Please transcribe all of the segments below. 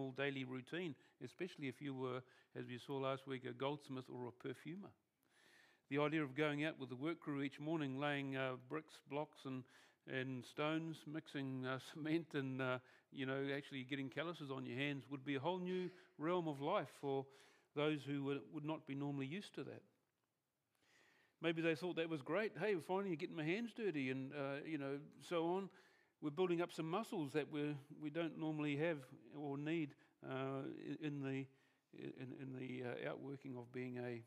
small daily routine, especially if you were, as we saw last week, a goldsmith or a perfumer. The idea of going out with the work crew each morning, laying uh, bricks, blocks, and, and stones, mixing uh, cement, and uh, you know, actually getting calluses on your hands would be a whole new realm of life for those who would, would not be normally used to that. Maybe they thought that was great. Hey, finally, getting my hands dirty, and uh, you know, so on. We're building up some muscles that we we don't normally have or need uh, in the in, in the uh, outworking of being a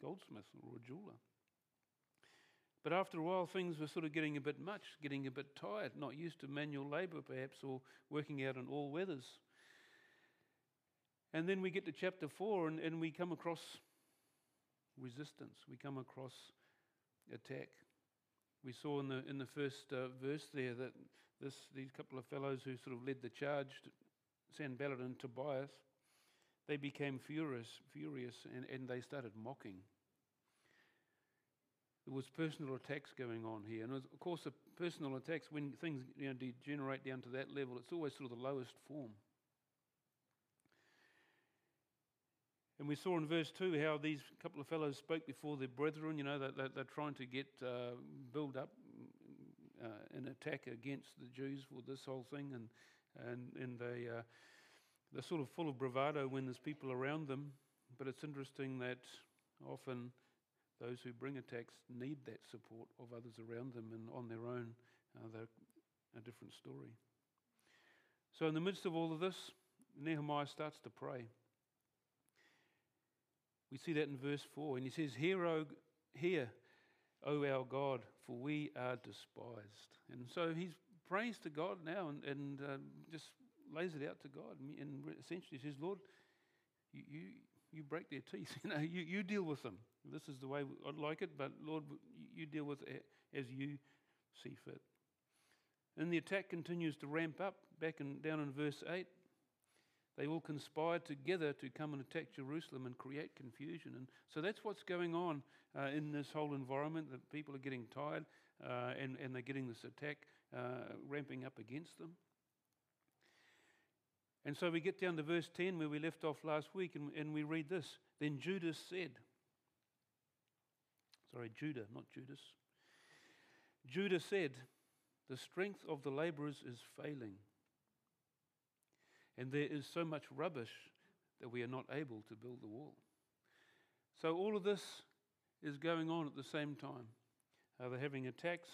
goldsmith or a jeweler. But after a while, things were sort of getting a bit much, getting a bit tired, not used to manual labour perhaps, or working out in all weathers. And then we get to chapter 4 and, and we come across resistance, we come across attack. We saw in the, in the first uh, verse there that this, these couple of fellows who sort of led the charge, Sanballat and Tobias, they became furious, furious and, and they started mocking. There was personal attacks going on here. And of course, the personal attacks, when things you know, degenerate down to that level, it's always sort of the lowest form. And we saw in verse 2 how these couple of fellows spoke before their brethren. You know, they're, they're trying to get, uh, build up uh, an attack against the Jews for this whole thing. And, and, and they, uh, they're sort of full of bravado when there's people around them, but it's interesting that often those who bring attacks need that support of others around them, and on their own, uh, they're a different story. So, in the midst of all of this, Nehemiah starts to pray. We see that in verse 4, and he says, Hear, o, hear, O our God, for we are despised. And so he's prays to God now and, and uh, just lays it out to God and essentially says, Lord, you, you, you break their teeth. You know, you, you deal with them. This is the way I'd like it, but Lord, you deal with it as you see fit. And the attack continues to ramp up. Back in, down in verse 8, they all conspired together to come and attack Jerusalem and create confusion. And so that's what's going on uh, in this whole environment that people are getting tired uh, and, and they're getting this attack uh, ramping up against them. And so we get down to verse 10 where we left off last week and, and we read this. Then Judas said, sorry, Judah, not Judas. Judah said, The strength of the laborers is failing, and there is so much rubbish that we are not able to build the wall. So all of this is going on at the same time. Uh, they're having attacks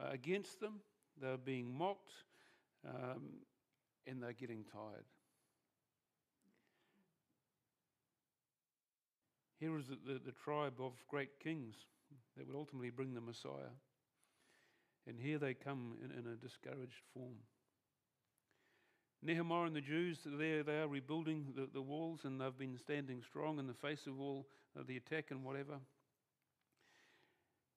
uh, against them, they're being mocked. Um, and they're getting tired. Here is the, the, the, tribe of great kings that would ultimately bring the Messiah. And here they come in, in a discouraged form. Nehemiah and the Jews, there they are rebuilding the, the walls, and they've been standing strong in the face of all of the attack and whatever.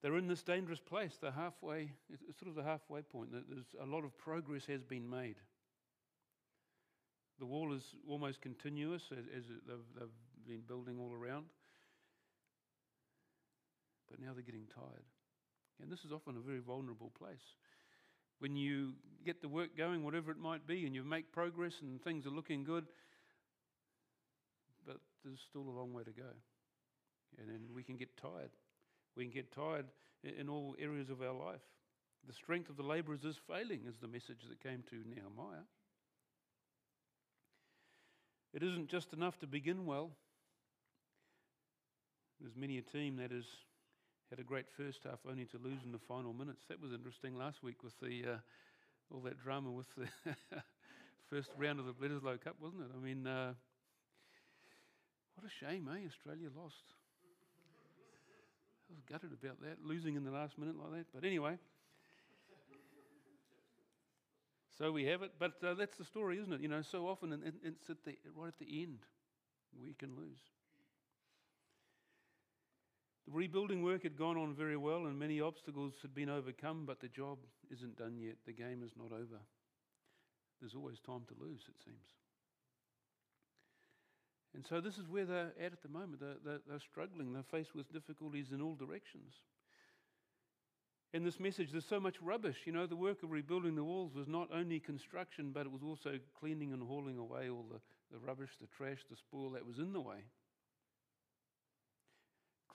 They're in this dangerous place. They're halfway, it's sort of the halfway point. There's a lot of progress has been made. The wall is almost continuous as, they've, they've been building all around. But now they're getting tired. And this is often a very vulnerable place. When you get the work going, whatever it might be, and you make progress and things are looking good, but there's still a long way to go. And then we can get tired. We can get tired in all areas of our life. The strength of the labourers is failing, is the message that came to Nehemiah. It isn't just enough to begin well. There's many a team that has had a great first half only to lose in the final minutes. That was interesting last week with the uh, all that drama with the first round of the Bledisloe Cup, wasn't it? I mean, uh, what a shame, eh? Australia lost. I was gutted about that, losing in the last minute like that. But anyway. So we have it, but uh, that's the story, isn't it? You know, so often and, it's at the, right at the end we can lose. The rebuilding work had gone on very well and many obstacles had been overcome, but the job isn't done yet. The game is not over. There's always time to lose, it seems. And so this is where they're at at the moment. They're, they're, they're struggling, they're faced with difficulties in all directions. in this message, there's so much rubbish. You know, the work of rebuilding the walls was not only construction, but it was also cleaning and hauling away all the, the rubbish, the trash, the spoil that was in the way.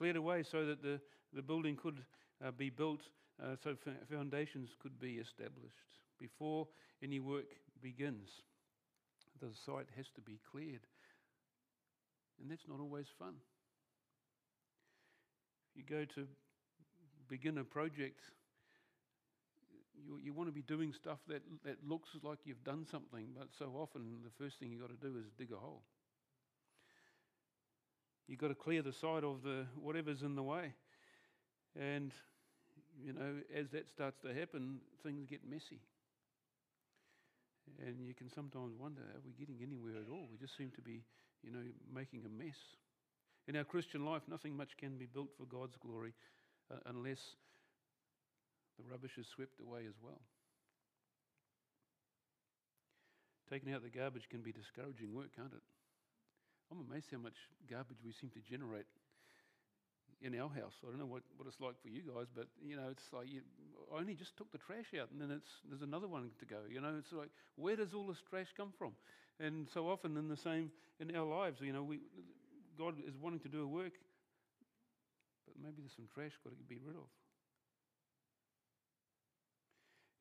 Cleared away so that the, the building could uh, be built, uh, so foundations could be established. Before any work begins, the site has to be cleared. And that's not always fun. You go to begin a project, you, you want to be doing stuff that, that looks like you've done something, but so often the first thing you've got to do is dig a hole. You've got to clear the side of the whatever's in the way. And, you know, as that starts to happen, things get messy. And you can sometimes wonder, are we getting anywhere at all? We just seem to be, you know, making a mess. In our Christian life, nothing much can be built for God's glory uh, unless the rubbish is swept away as well. Taking out the garbage can be discouraging work, can't it? I'm amazed how much garbage we seem to generate in our house. I don't know what, what it's like for you guys, but you know, it's like you, I only just took the trash out, and then it's there's another one to go. You know, it's like where does all this trash come from? And so often in the same in our lives, you know, we God is wanting to do a work, but maybe there's some trash got to be rid of.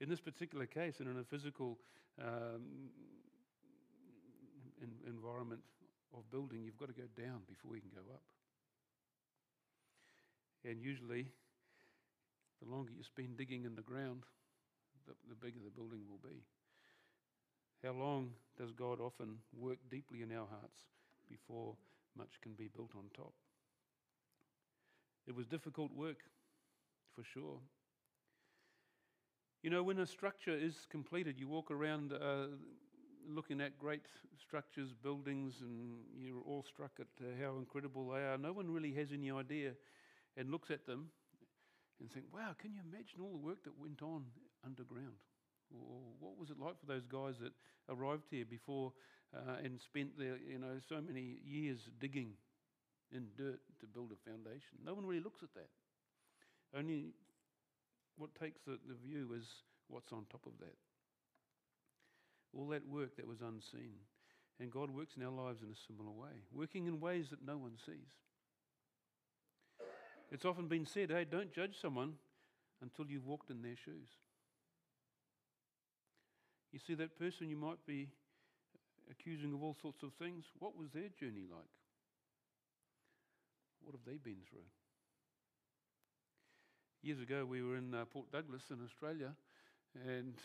In this particular case, and in a physical um, in, environment of building, you've got to go down before you can go up. And usually, the longer you spend digging in the ground, the, the bigger the building will be. How long does God often work deeply in our hearts before much can be built on top? It was difficult work, for sure. You know, when a structure is completed, you walk around uh, looking at great structures, buildings, and you're all struck at uh, how incredible they are. No one really has any idea and looks at them and think, wow, can you imagine all the work that went on underground? Or what was it like for those guys that arrived here before uh, and spent their, you know, so many years digging in dirt to build a foundation? No one really looks at that. Only what takes the, the view is what's on top of that. All that work that was unseen. And God works in our lives in a similar way, working in ways that no one sees. It's often been said, hey, don't judge someone until you've walked in their shoes. You see, that person you might be accusing of all sorts of things, what was their journey like? What have they been through? Years ago, we were in uh, Port Douglas in Australia, and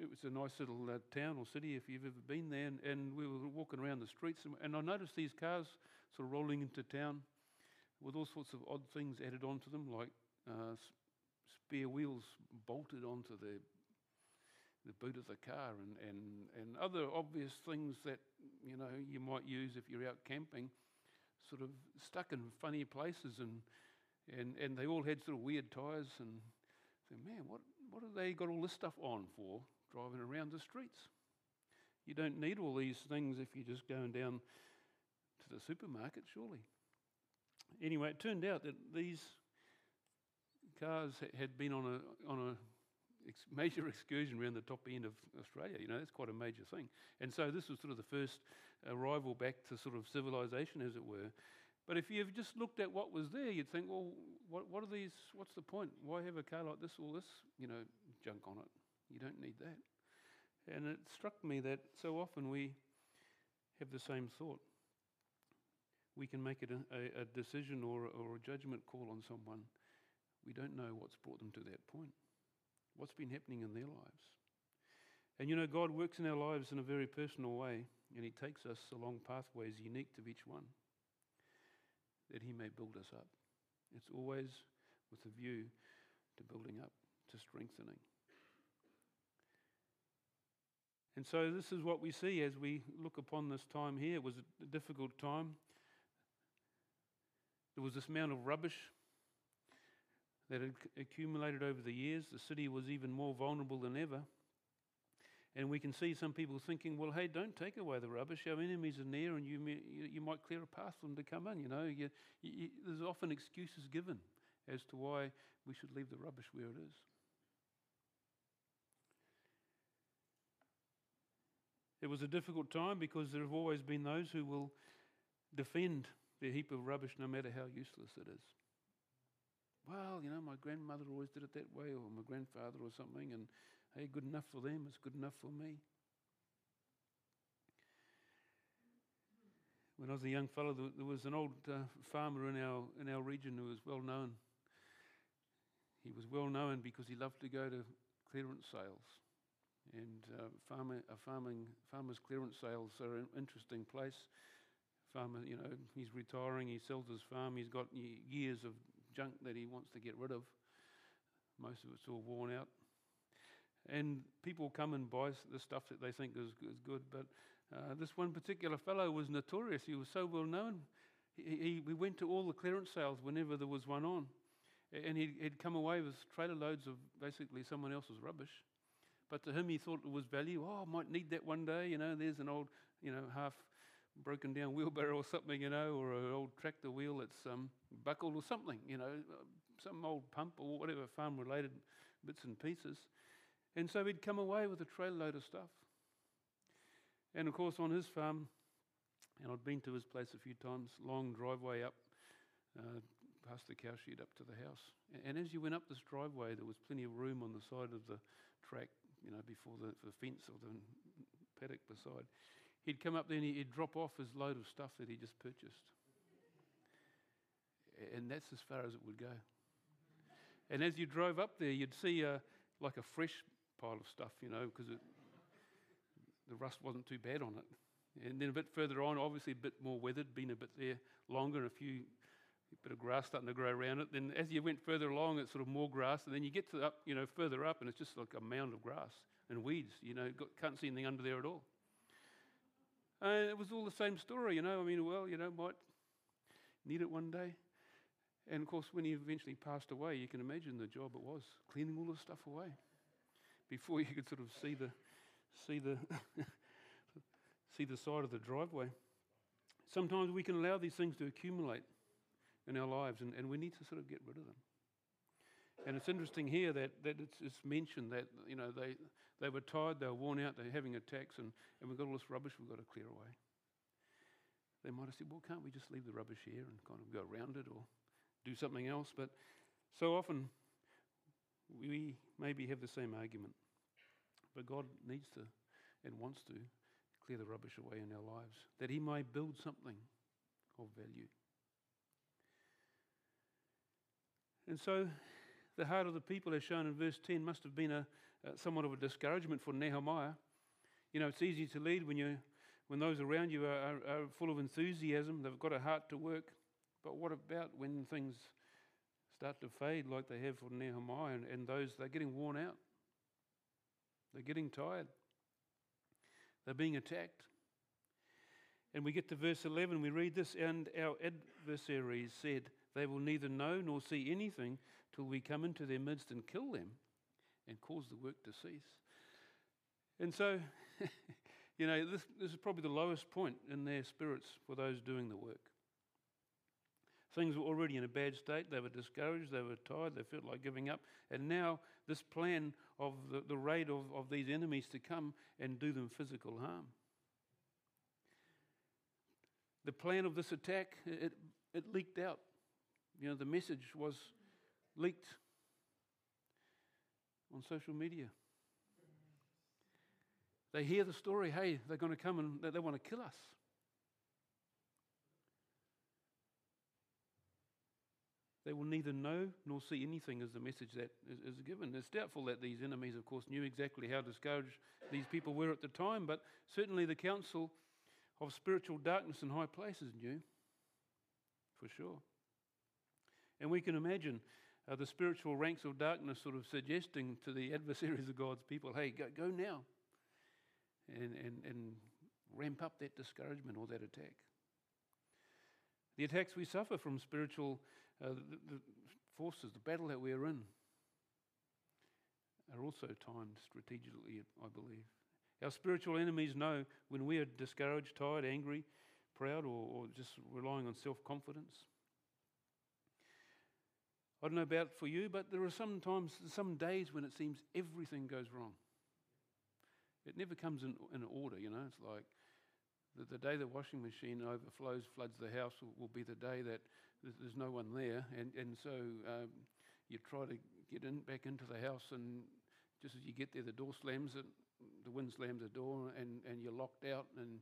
it was a nice little uh, town or city if you've ever been there. And, and, we were walking around the streets, and, and I noticed these cars sort of rolling into town with all sorts of odd things added onto them, like uh, spare wheels bolted onto the the boot of the car and, and, and other obvious things that you know you might use if you're out camping, sort of stuck in funny places and and, and they all had sort of weird tyres and man, what, what have they got all this stuff on for driving around the streets? You don't need all these things if you're just going down to the supermarket, surely. Anyway, it turned out that these cars had been on a, on a major excursion around the top end of Australia. You know, that's quite a major thing. And so this was sort of the first arrival back to sort of civilization, as it were. But if you've just looked at what was there, you'd think, well, what, what are these? What's the point? Why have a car like this, all this, you know, junk on it? You don't need that. And it struck me that so often we have the same thought. We can make it a, a, a decision or, or a judgment call on someone. We don't know what's brought them to that point, what's been happening in their lives. And you know, God works in our lives in a very personal way, and He takes us along pathways unique to each one that he may build us up. It's always with a view to building up, to strengthening. And so, this is what we see as we look upon this time here. It was a difficult time. There was this amount of rubbish that had accumulated over the years. The city was even more vulnerable than ever. And we can see some people thinking, well, hey, don't take away the rubbish. Our enemies are near and you, you, you might clear a path for them to come in. You know, you, you, there's often excuses given as to why we should leave the rubbish where it is. It was a difficult time because there have always been those who will defend their heap of rubbish no matter how useless it is. Well, you know, my grandmother always did it that way, or my grandfather, or something, and hey, good enough for them, it's good enough for me. When I was a young fellow, there was an old uh, farmer in our, in our region who was well known. He was well known because he loved to go to clearance sales. And uh, farmer, a farming, farmers' clearance sales are an interesting place. Farmer, you know, he's retiring, he sells his farm, he's got years of junk that he wants to get rid of. Most of it's all worn out. And people come and buy the stuff that they think is, is good. But uh, this one particular fellow was notorious. He was so well known. He, he, we went to all the clearance sales whenever there was one on. And he'd, he'd come away with trailer loads of basically someone else's rubbish. But to him, he thought it was value. Oh, I might need that one day. You know, there's an old, you know, half broken down wheelbarrow or something, you know, or an old tractor wheel that's um, buckled or something, you know, some old pump or whatever farm related bits and pieces. And so he'd come away with a trailer load of stuff. And of course, on his farm, and I'd been to his place a few times, long driveway up, uh, past the cow shed up to the house. And as you went up this driveway, there was plenty of room on the side of the track, you know, before the, the fence or the paddock beside. He'd come up there and he'd drop off his load of stuff that he just purchased. And that's as far as it would go. And as you drove up there, you'd see uh, like a fresh pile of stuff, you know, because the rust wasn't too bad on it. And then a bit further on, obviously a bit more weathered, been a bit there longer, a few a bit of grass starting to grow around it. Then as you went further along, it's sort of more grass, and then you get to up, you know, further up, and it's just like a mound of grass and weeds. You know, got, can't see anything under there at all. And it was all the same story, you know. I mean, well, you know, might need it one day. And of course, when he eventually passed away, you can imagine the job it was cleaning all the stuff away before you could sort of see the see the see the side of the driveway. Sometimes we can allow these things to accumulate in our lives, and, and we need to sort of get rid of them. And it's interesting here that, that it's, it's, mentioned that you know they, they were tired, they were worn out, they're having attacks, and, and we've got all this rubbish we've got to clear away. They might have said, well, can't we just leave the rubbish here and kind of go around it or do something else? But so often we maybe have the same argument. But God needs to and wants to clear the rubbish away in our lives that He might build something of value. And so the heart of the people, as shown in verse 10, must have been a, a, somewhat of a discouragement for Nehemiah. You know, it's easy to lead when, you, when those around you are, are, are full of enthusiasm, they've got a heart to work. But what about when things start to fade like they have for Nehemiah and, and those, they're getting worn out? They're getting tired. They're being attacked. And we get to verse 11, we read this, and our adversaries said, They will neither know nor see anything till we come into their midst and kill them and cause the work to cease. And so, you know, this, this is probably the lowest point in their spirits for those doing the work. Things were already in a bad state. They were discouraged. They were tired. They felt like giving up. And now, this plan of the, the raid of, of these enemies to come and do them physical harm. The plan of this attack, it, it leaked out. You know, the message was leaked on social media. They hear the story hey, they're going to come and they, want to kill us. They will neither know nor see anything as the message that is, is, given. It's doubtful that these enemies, of course, knew exactly how discouraged these people were at the time, but certainly the council of spiritual darkness in high places knew, for sure. And we can imagine uh, the spiritual ranks of darkness sort of suggesting to the adversaries of God's people, hey, go, go now and, and, and ramp up that discouragement or that attack. The attacks we suffer from spiritual uh, the, the forces, the battle that we're in, are also timed strategically, I believe. Our spiritual enemies know when we are discouraged, tired, angry, proud, or, or just relying on self confidence. I don't know about for you, but there are sometimes some days when it seems everything goes wrong. It never comes in, in order, you know. It's like the, the day the washing machine overflows, floods the house, will, will be the day that there's, no one there. And, and so um, you try to get in back into the house, and just as you get there, the door slams, and the wind slams the door, and, and you're locked out, and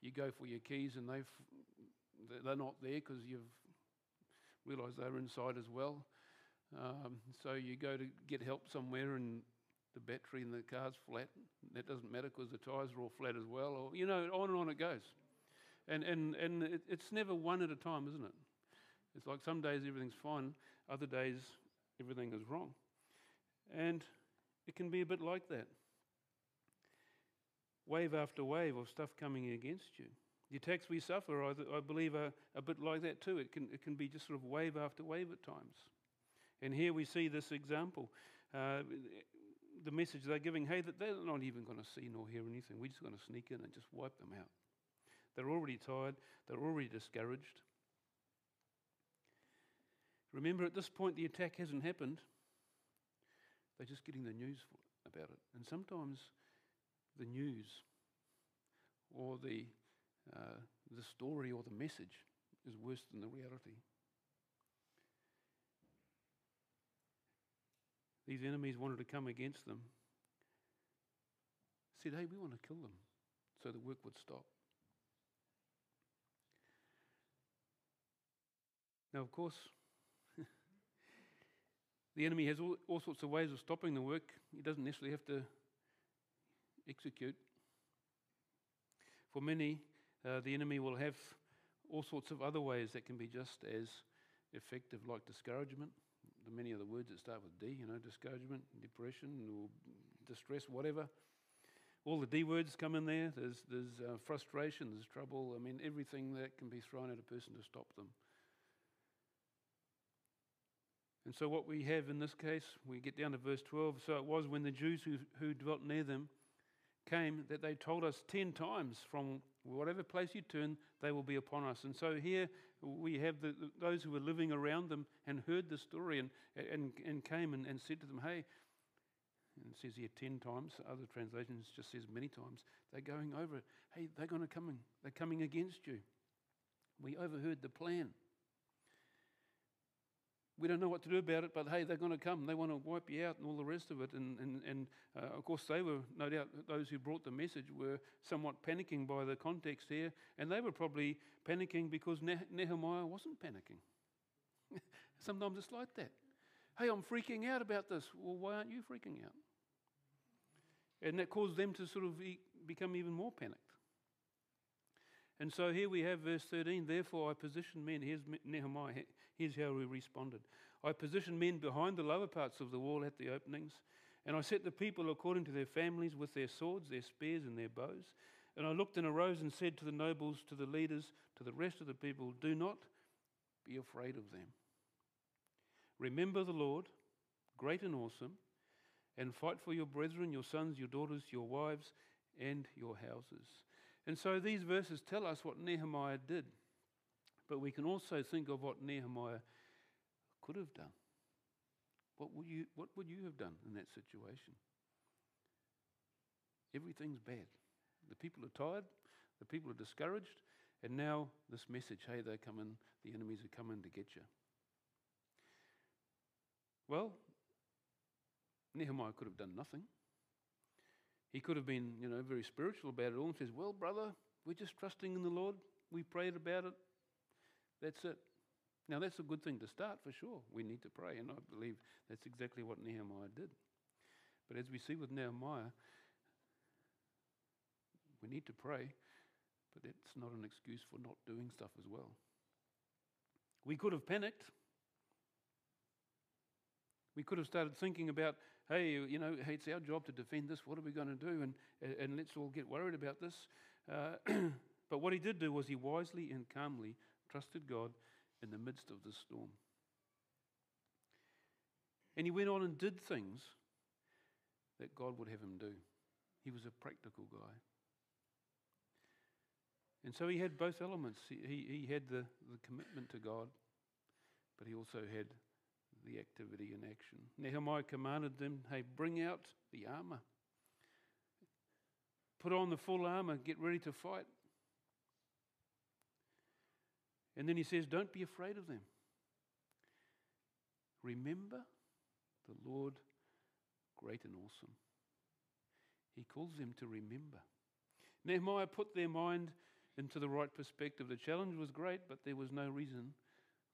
you go for your keys, and they've, they're not there because you've realised they're inside as well. Um, so you go to get help somewhere, and the battery in the car's flat. That doesn't matter because the tyres are all flat as well. Or you know, on and on it goes. And and and it, it's never one at a time, isn't it? It's like some days everything's fine, other days everything is wrong, and it can be a bit like that. Wave after wave of stuff coming against you. The attacks we suffer, I, I believe, are a bit like that too. It can, it can be just sort of wave after wave at times. And here we see this example. Uh, the message they're giving, hey, that they're not even going to see nor hear anything. We're just going to sneak in and just wipe them out. They're already tired, they're already discouraged. Remember, at this point, the attack hasn't happened. They're just getting the news about it. And sometimes the news or the, uh, the story or the message is worse than the reality. These enemies wanted to come against them. Said, hey, we want to kill them so the work would stop. Now, of course, the enemy has all, all, sorts of ways of stopping the work. He doesn't necessarily have to execute. For many, uh, the enemy will have all sorts of other ways that can be just as effective, like discouragement, the many of the words that start with D, you know, discouragement, depression, or distress, whatever. All the D words come in there. There's, there's uh, frustration, there's trouble. I mean, everything that can be thrown at a person to stop them. And so, what we have in this case, we get down to verse 12. So it was when the Jews who, who dwelt near them came that they told us 10 times from whatever place you turn, they will be upon us. And so here we have the, those who were living around them and heard the story and, and, and came and, and said to them, Hey, and it says here 10 times, other translations just says many times, they're going over it. Hey, they're going to come in. They're coming against you. We overheard the plan. We don't know what to do about it, but hey, they're going to come. They want to wipe you out and all the rest of it. And, and, and uh, of course, they were, no doubt, those who brought the message were somewhat panicking by the context here. And they were probably panicking because Nehemiah wasn't panicking. Sometimes it's like that. Hey, I'm freaking out about this. Well, why aren't you freaking out? And that caused them to sort of become even more panicked. And so here we have verse 13. Therefore, I positioned men. Here's Nehemiah. Here's how he responded I positioned men behind the lower parts of the wall at the openings, and I set the people according to their families with their swords, their spears, and their bows. And I looked and arose and said to the nobles, to the leaders, to the rest of the people, Do not be afraid of them. Remember the Lord, great and awesome, and fight for your brethren, your sons, your daughters, your wives, and your houses. And so these verses tell us what Nehemiah did. But we can also think of what Nehemiah could have done. What would you, what would you have done in that situation? Everything's bad. The people are tired, the people are discouraged, and now this message hey, they're coming, the enemies are coming to get you. Well, Nehemiah could have done nothing. He could have been, you know, very spiritual about it all and says, Well, brother, we're just trusting in the Lord. We prayed about it. That's it. Now, that's a good thing to start for sure. We need to pray, and I believe that's exactly what Nehemiah did. But as we see with Nehemiah, we need to pray, but it's not an excuse for not doing stuff as well. We could have panicked. We could have started thinking about, hey, you know, hey, it's our job to defend this. What are we going to do? And, and let's all get worried about this. Uh, but what he did do was he wisely and calmly trusted God in the midst of the storm. And he went on and did things that God would have him do. He was a practical guy. And so he had both elements. He, he, had the, the commitment to God, but he also had the activity in action. Nehemiah commanded them, hey, bring out the armor. Put on the full armor, get ready to fight. And then he says, don't be afraid of them. Remember the Lord great and awesome. He calls them to remember. Nehemiah put their mind into the right perspective. The challenge was great, but there was no reason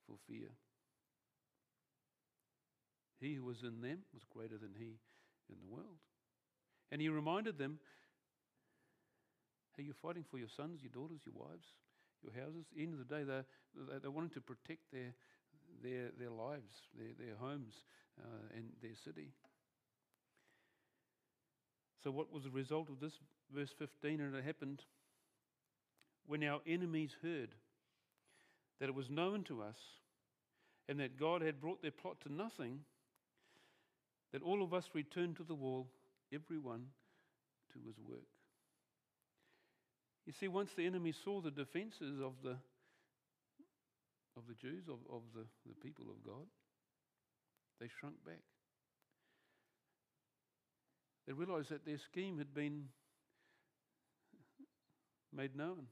for fear. He who was in them was greater than he in the world. And he reminded them hey, you're fighting for your sons, your daughters, your wives, your houses. At the end of the day, they, they, they wanted to protect their, their, their lives, their, their homes, uh, and their city. So, what was the result of this? Verse 15, and it happened when our enemies heard that it was known to us and that God had brought their plot to nothing, that all of us returned to the wall, everyone to his work. You see, once the enemy saw the defenses of the, of the Jews, of, of the, the people of God, they shrunk back. They realized that their scheme had been made known.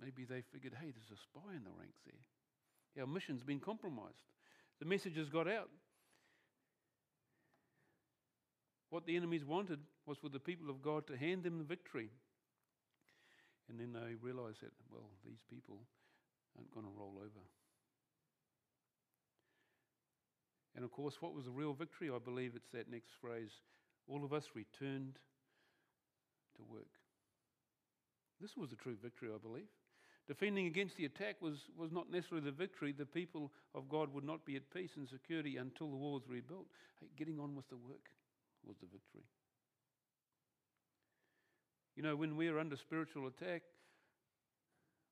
Maybe they figured, hey, there's a spy in the ranks there. Our mission's been compromised. The message has got out. What the enemies wanted was for the people of God to hand them the victory. And then they realized that, well, these people aren't going to roll over. And of course, what was the real victory? I believe it's that next phrase all of us returned to work. This was the true victory, I believe. Defending against the attack was, was not necessarily the victory. The people of God would not be at peace and security until the wall was rebuilt. Hey, getting on with the work was the victory. You know, when we're under spiritual attack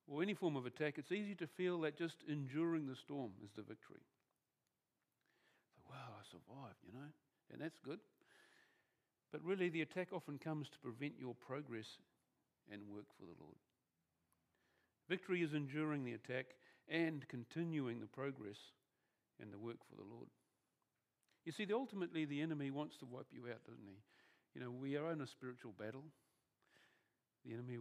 or any form of attack, it's easy to feel that just enduring the storm is the victory. So, wow, I survived, you know, and that's good. But really, the attack often comes to prevent your progress and work for the Lord. Victory is enduring the attack and continuing the progress and the work for the Lord. You see, ultimately, the enemy wants to wipe you out, doesn't he? You know, we are in a spiritual battle. The enemy,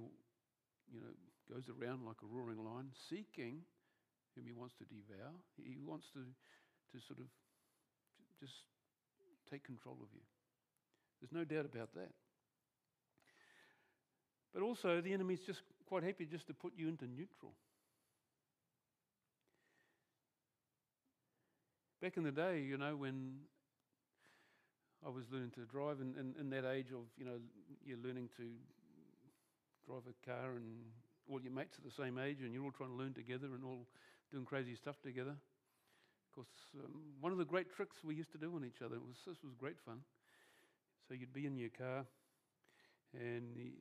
you know, goes around like a roaring lion, seeking whom he wants to devour. He wants to, to sort of just take control of you. There's no doubt about that. But also, the enemy's just quite happy just to put you into neutral. Back in the day, you know, when I was learning to drive, and in that age of, you know, you're learning to drive a car, and all your mates are the same age, and you're all trying to learn together and all doing crazy stuff together. Of course, um, one of the great tricks we used to do on each other, was, this was great fun. So you'd be in your car, and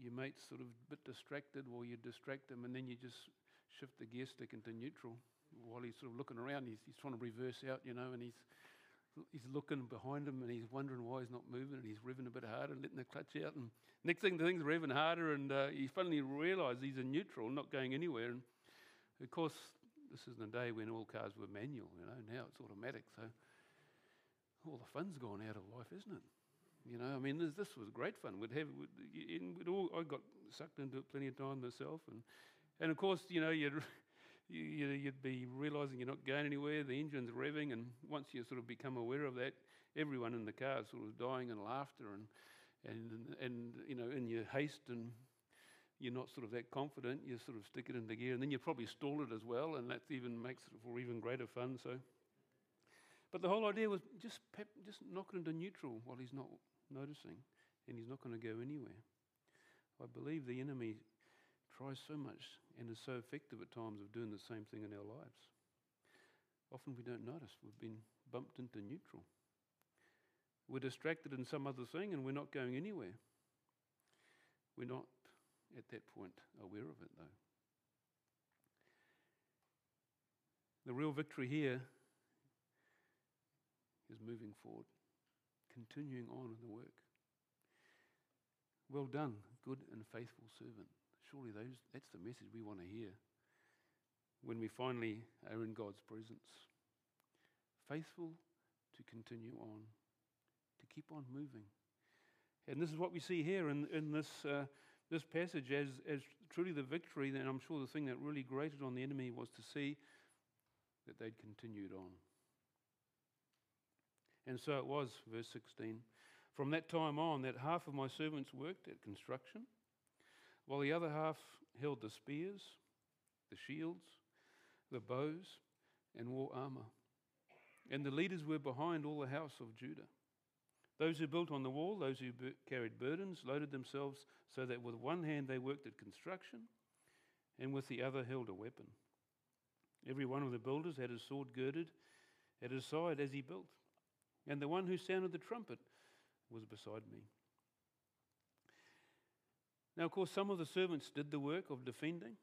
your mate's sort of a bit distracted, or you distract him, and then you just shift the gear stick into neutral while he's sort of looking around. He's, he's trying to reverse out, you know, and he's he's looking behind him and he's wondering why he's not moving, and he's revving a bit harder, and letting the clutch out. And next thing, the thing's revving harder, and uh, he finally realises he's in neutral, not going anywhere. And of course, this is the day when all cars were manual, you know. Now it's automatic, so all the fun's gone out of life, isn't it? You know, I mean, this, this was great fun. We'd have, we'd, we'd all, I got sucked into it plenty of time myself, and and of course, you know, you'd you, you'd be realizing you're not going anywhere. The engine's revving, and once you sort of become aware of that, everyone in the car is sort of dying in laughter, and and and you know, in your haste and you're not sort of that confident, you sort of stick it into gear, and then you probably stall it as well, and that even makes it for even greater fun. So, but the whole idea was just pep, just knock it into neutral while he's not noticing, and he's not going to go anywhere. I believe the enemy tries so much and is so effective at times of doing the same thing in our lives. Often we don't notice we've been bumped into neutral. We're distracted in some other thing and we're not going anywhere. We're not at that point aware of it though. The real victory here is moving forward continuing on in the work. Well done, good and faithful servant. Surely those, that's the message we want to hear when we finally are in God's presence. faithful to continue on, to keep on moving. And this is what we see here in, in this, uh, this passage as, as truly the victory. And I'm sure the thing that really grated on the enemy was to see that they'd continued on. And so it was, verse 16. From that time on, that half of my servants worked at construction, while the other half held the spears, the shields, the bows, and wore armor. And the leaders were behind all the house of Judah. Those who built on the wall, those who carried burdens, loaded themselves so that with one hand they worked at construction and with the other held a weapon. Every one of the builders had his sword girded at his side as he built. And the one who sounded the trumpet was beside me. Now, of course, some of the servants did the work of defending,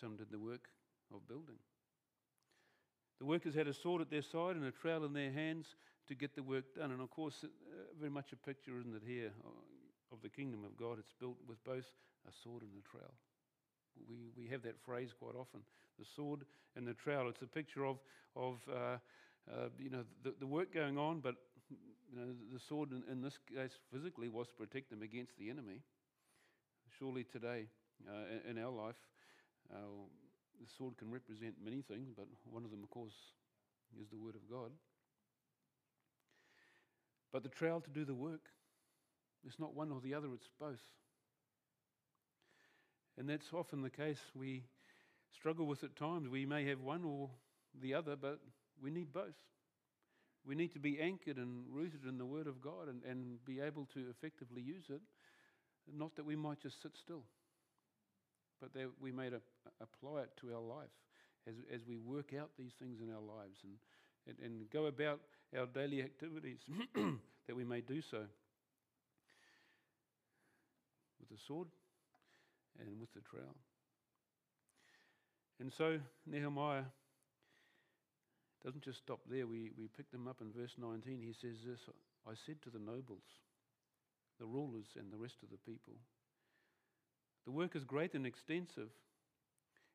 some did the work of building. The workers had a sword at their side and a trowel in their hands to get the work done. And of course, uh, very much a picture, isn't it, here uh, of the kingdom of God? It's built with both a sword and a trowel. We, we have that phrase quite often the sword and the trowel. It's a picture of, of uh, uh, you know, the, the work going on, but you know, the sword in, in, this case physically was to protect them against the enemy. Surely today, uh, in, our life, uh, the sword can represent many things, but one of them, of course, is the Word of God. But the trowel to do the work, it's not one or the other, it's both. And that's often the case. We struggle with at times. We may have one or the other, but we need both. We need to be anchored and rooted in the Word of God and, and be able to effectively use it. Not that we might just sit still, but that we may apply it to our life as, as we work out these things in our lives and, and, and go about our daily activities, that we may do so with the sword and with the trowel. And so Nehemiah doesn't just stop there. We, we pick them up in verse 19. He says this I said to the nobles, the rulers, and the rest of the people, the work is great and extensive,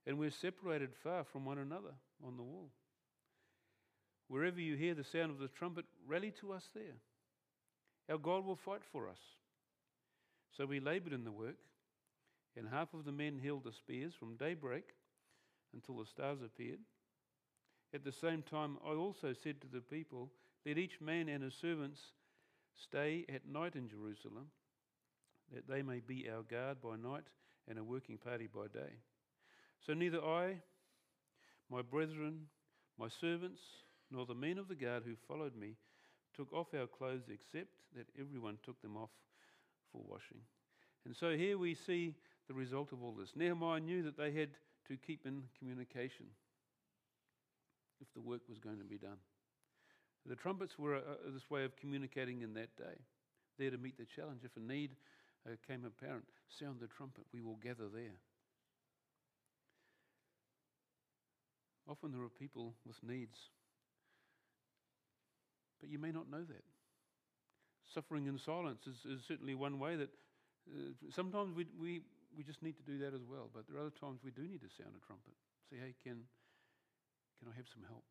and we're separated far from one another on the wall. Wherever you hear the sound of the trumpet, rally to us there. Our God will fight for us. So we labored in the work, and half of the men held the spears from daybreak until the stars appeared. At the same time, I also said to the people, Let each man and his servants stay at night in Jerusalem, that they may be our guard by night and a working party by day. So neither I, my brethren, my servants, nor the men of the guard who followed me took off our clothes, except that everyone took them off for washing. And so here we see the result of all this. Nehemiah knew that they had to keep in communication if the work was going to be done. The trumpets were a, a, this way of communicating in that day, there to meet the challenge. If a need uh, came apparent, sound the trumpet, we will gather there. Often there are people with needs, but you may not know that. Suffering in silence is, is certainly one way that uh, sometimes we, we, we just need to do that as well, but there are other times we do need to sound a trumpet. Say, hey, can, can I have some help?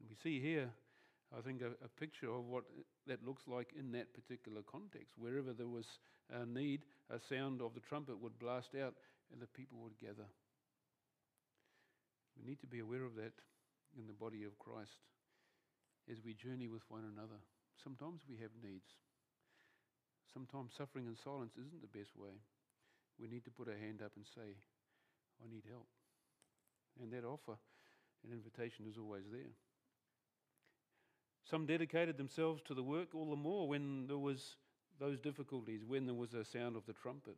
We see here, I think, a, a, picture of what that looks like in that particular context. Wherever there was a need, a sound of the trumpet would blast out and the people would gather. We need to be aware of that in the body of Christ as we journey with one another. Sometimes we have needs. Sometimes suffering in silence isn't the best way. We need to put our hand up and say, I need help. And that offer and invitation is always there. Some dedicated themselves to the work all the more when there was those difficulties, when there was a sound of the trumpet.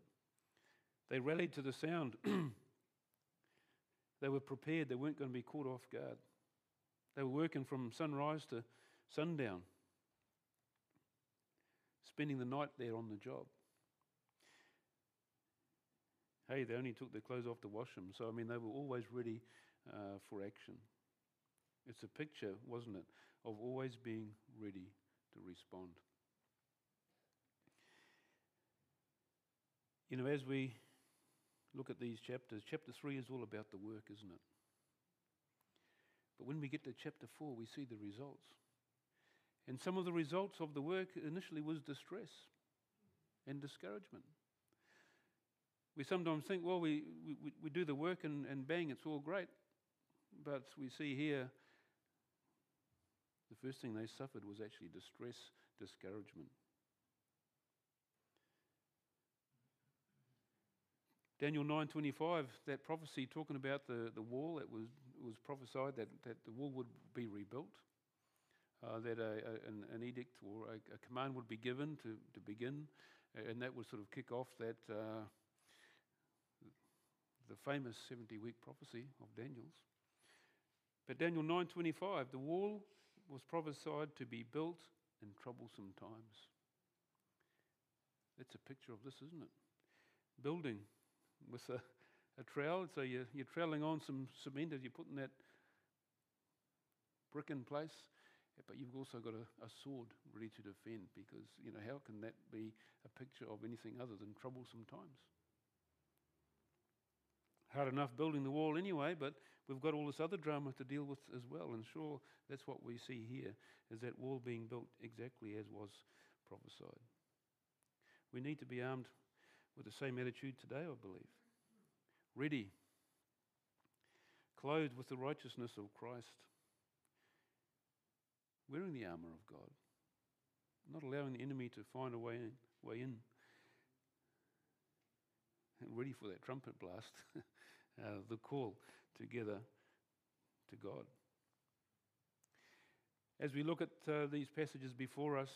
They rallied to the sound. they were prepared. They weren't going to be caught off guard. They were working from sunrise to sundown, spending the night there on the job hey, they only took their clothes off to wash them. So, I mean, they were always ready uh, for action. It's a picture, wasn't it, of always being ready to respond. You know, as we look at these chapters, chapter 3 is all about the work, isn't it? But when we get to chapter 4, we see the results. And some of the results of the work initially was distress and discouragement. We sometimes think, well, we, we, we do the work and, and bang, it's all great. But we see here the first thing they suffered was actually distress, discouragement. Daniel 9:25, that prophecy talking about the, the wall, it was, was prophesied that, that the wall would be rebuilt, uh, that a, a, an, an, edict or a, a, command would be given to, to begin, and that would sort of kick off that uh, the famous 70-week prophecy of Daniel's. But Daniel 9:25, the wall was prophesied to be built in troublesome times. That's a picture of this, isn't it? Building with a, a trowel, so you're, you're troweling on some cement as you're putting that brick in place, but you've also got a, a sword ready to defend because, you know, how can that be a picture of anything other than troublesome times? hard enough building the wall anyway, but we've got all this other drama to deal with as well. And sure, that's what we see here is that wall being built exactly as was prophesied. We need to be armed with the same attitude today, I believe. Ready, clothed with the righteousness of Christ, wearing the armour of God, not allowing the enemy to find a way in. Way in And ready for that trumpet blast, uh, the call together to God. As we look at uh, these passages before us,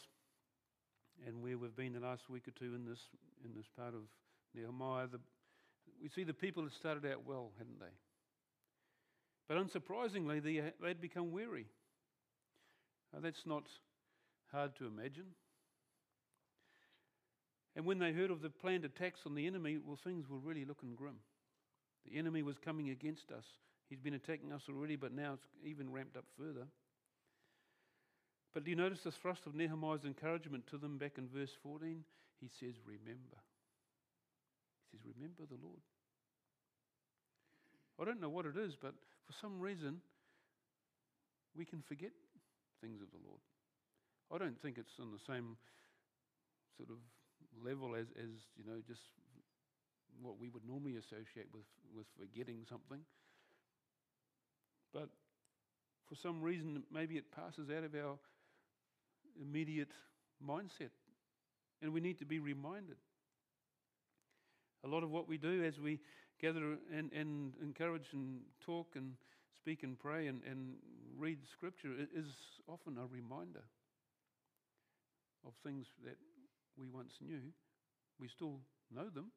and where we've been the last week or two in this in this part of Nehemiah, the, we see the people had started out well, hadn't they? But unsurprisingly, they, they'd become weary. Now, that's not hard to imagine. And when they heard of the planned attacks on the enemy, well, things were really looking grim. The enemy was coming against us. He's been attacking us already, but now it's even ramped up further. But do you notice the thrust of Nehemiah's encouragement to them back in verse 14? He says, Remember. He says, Remember the Lord. I don't know what it is, but for some reason, we can forget things of the Lord. I don't think it's on the same sort of level as, as you know, just what we would normally associate with, with forgetting something. But for some reason, maybe it passes out of our immediate mindset. And we need to be reminded. A lot of what we do as we gather and, and encourage and talk and speak and pray and, and read scripture is often a reminder of things that we once knew. We still know them,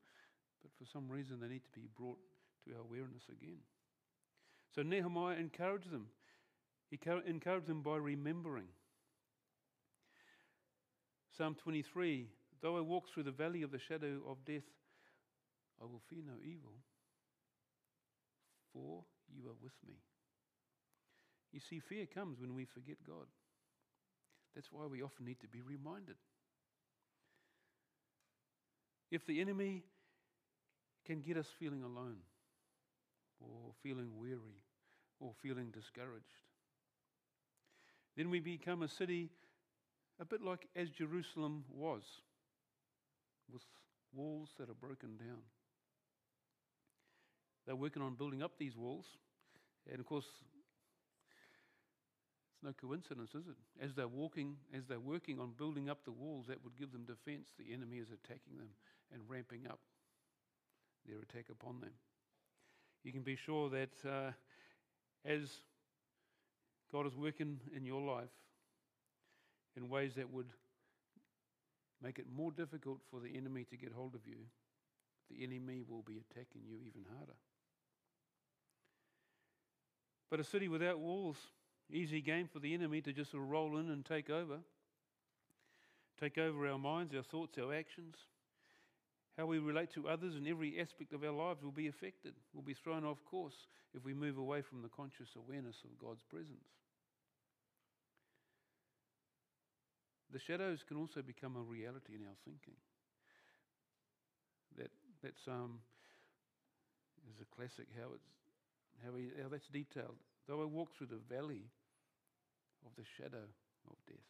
but for some reason they need to be brought to our awareness again. So Nehemiah encouraged them. He encouraged them by remembering. Psalm 23 Though I walk through the valley of the shadow of death, I will fear no evil, for you are with me. You see, fear comes when we forget God. That's why we often need to be reminded. If the enemy can get us feeling alone, or feeling weary, or feeling discouraged, then we become a city a bit like as Jerusalem was, with walls that are broken down. They're working on building up these walls, and of course, it's no coincidence, is it? As they're walking, as they're working on building up the walls that would give them defense, the enemy is attacking them and ramping up their attack upon them. You can be sure that uh, as God is working in your life in ways that would make it more difficult for the enemy to get hold of you, the enemy will be attacking you even harder. But a city without walls, easy game for the enemy to just sort of roll in and take over. Take over our minds, our thoughts, our actions. How we relate to others in every aspect of our lives will be affected, will be thrown off course if we move away from the conscious awareness of God's presence. The shadows can also become a reality in our thinking. That, that psalm um, is a classic, how, it's, how, we, how that's detailed. though I walk through the valley of the shadow of death.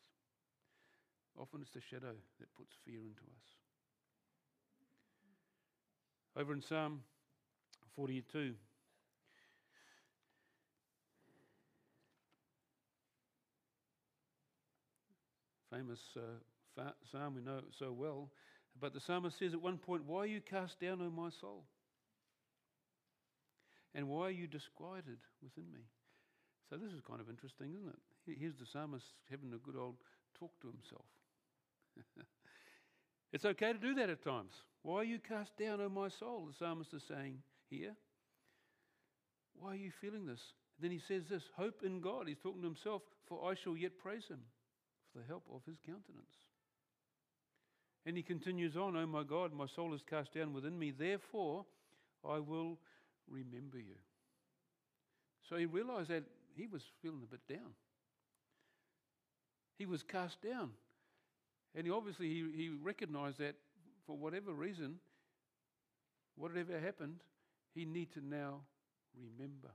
Often it's the shadow that puts fear into us. Over in Psalm 42, famous uh, psalm we know so well. But the psalmist says at one point, Why are you cast down, O my soul? And why are you disquieted within me? So this is kind of interesting, isn't it? Here's the psalmist having a good old talk to himself. it's okay to do that at times. Why are you cast down, O my soul? The psalmist is saying here. Why are you feeling this? Then he says this hope in God. He's talking to himself, for I shall yet praise him for the help of his countenance. And he continues on, O my God, my soul is cast down within me, therefore I will remember you. So he realized that he was feeling a bit down. He was cast down. And he obviously he, he recognized that for whatever reason, whatever happened, he need to now remember.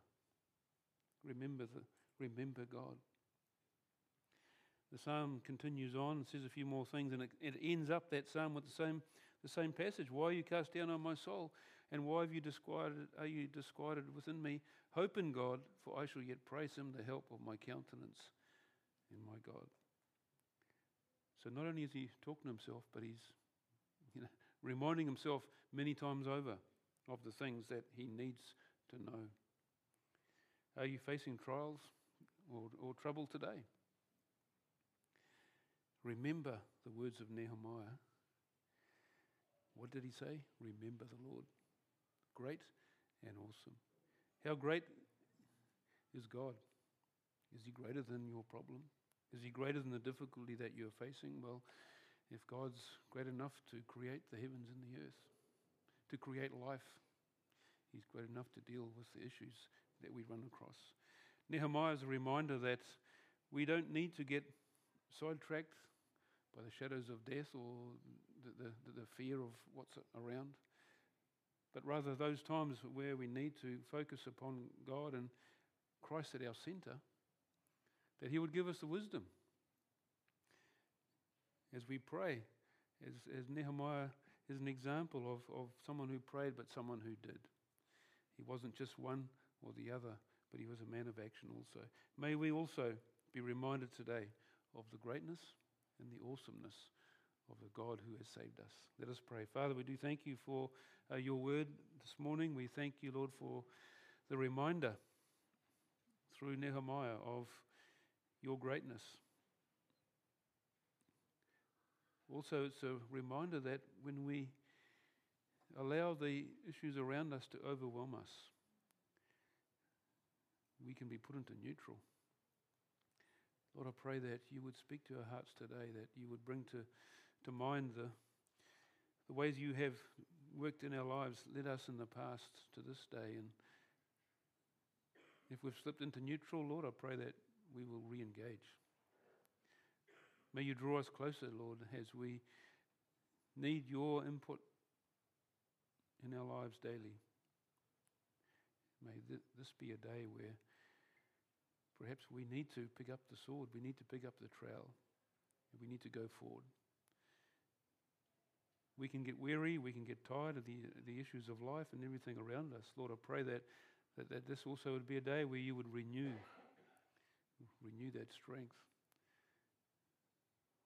Remember the remember God. The psalm continues on and says a few more things, and it, it ends up that psalm with the same, the same passage. Why are you cast down on my soul? And why have you disquieted, are you disquieted within me? Hope in God, for I shall yet praise him, the help of my countenance in my God. So not only is he talking to himself, but he's you know, reminding himself many times over of the things that he needs to know. Are you facing trials or, or trouble today? Remember the words of Nehemiah. What did he say? Remember the Lord. Great and awesome. How great is God? Is he greater than your problem? Is he greater than the difficulty that you're facing? Well, if God's great enough to create the heavens and the earth, to create life, he's great enough to deal with the issues that we run across. Nehemiah is a reminder that we don't need to get sidetracked by the shadows of death or the, the, the fear of what's around, but rather those times where we need to focus upon God and Christ at our center, that He would give us the wisdom as we pray, as, as Nehemiah is an example of, of someone who prayed, but someone who did. He wasn't just one or the other, but he was a man of action also. May we also be reminded today of the greatness and the awesomeness of the God who has saved us. Let us pray. Father, we do thank you for uh, your word this morning. We thank you, Lord, for the reminder through Nehemiah of your greatness. Also, it's a reminder that when we allow the issues around us to overwhelm us, we can be put into neutral. Lord, I pray that you would speak to our hearts today, that you would bring to, to mind the, the ways you have worked in our lives, led us in the past to this day. And if we've slipped into neutral, Lord, I pray that we will re engage. May you draw us closer, Lord, as we need your input in our lives daily. May th- this be a day where Perhaps we need to pick up the sword, we need to pick up the trowel, we need to go forward. We can get weary, we can get tired of the, the issues of life and everything around us. Lord, I pray that, that, that this also would be a day where you would renew, renew that strength.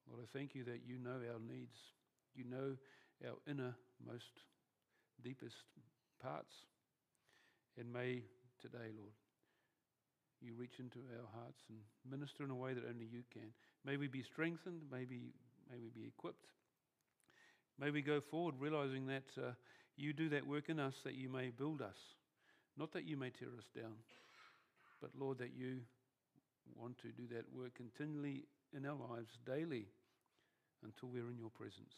Lord, I thank you that you know our needs. You know our innermost, deepest parts. And may today, Lord, you reach into our hearts and minister in a way that only you can. May we be strengthened, may we, may we be equipped. May we go forward realizing that uh, you do that work in us that you may build us, not that you may tear us down, but Lord, that you want to do that work continually in our lives daily until we're in your presence.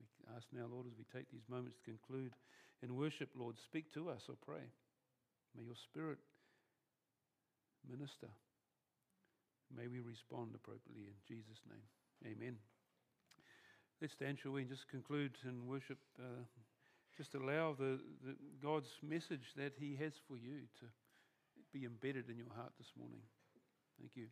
We ask now, Lord, as we take these moments to conclude in worship, Lord, speak to us, I pray. May your spirit minister. May we respond appropriately in Jesus' name. Amen. Let's stand, shall we, and just conclude and worship. Uh, just allow the, the, God's message that He has for you to, be embedded in your heart this morning. Thank you.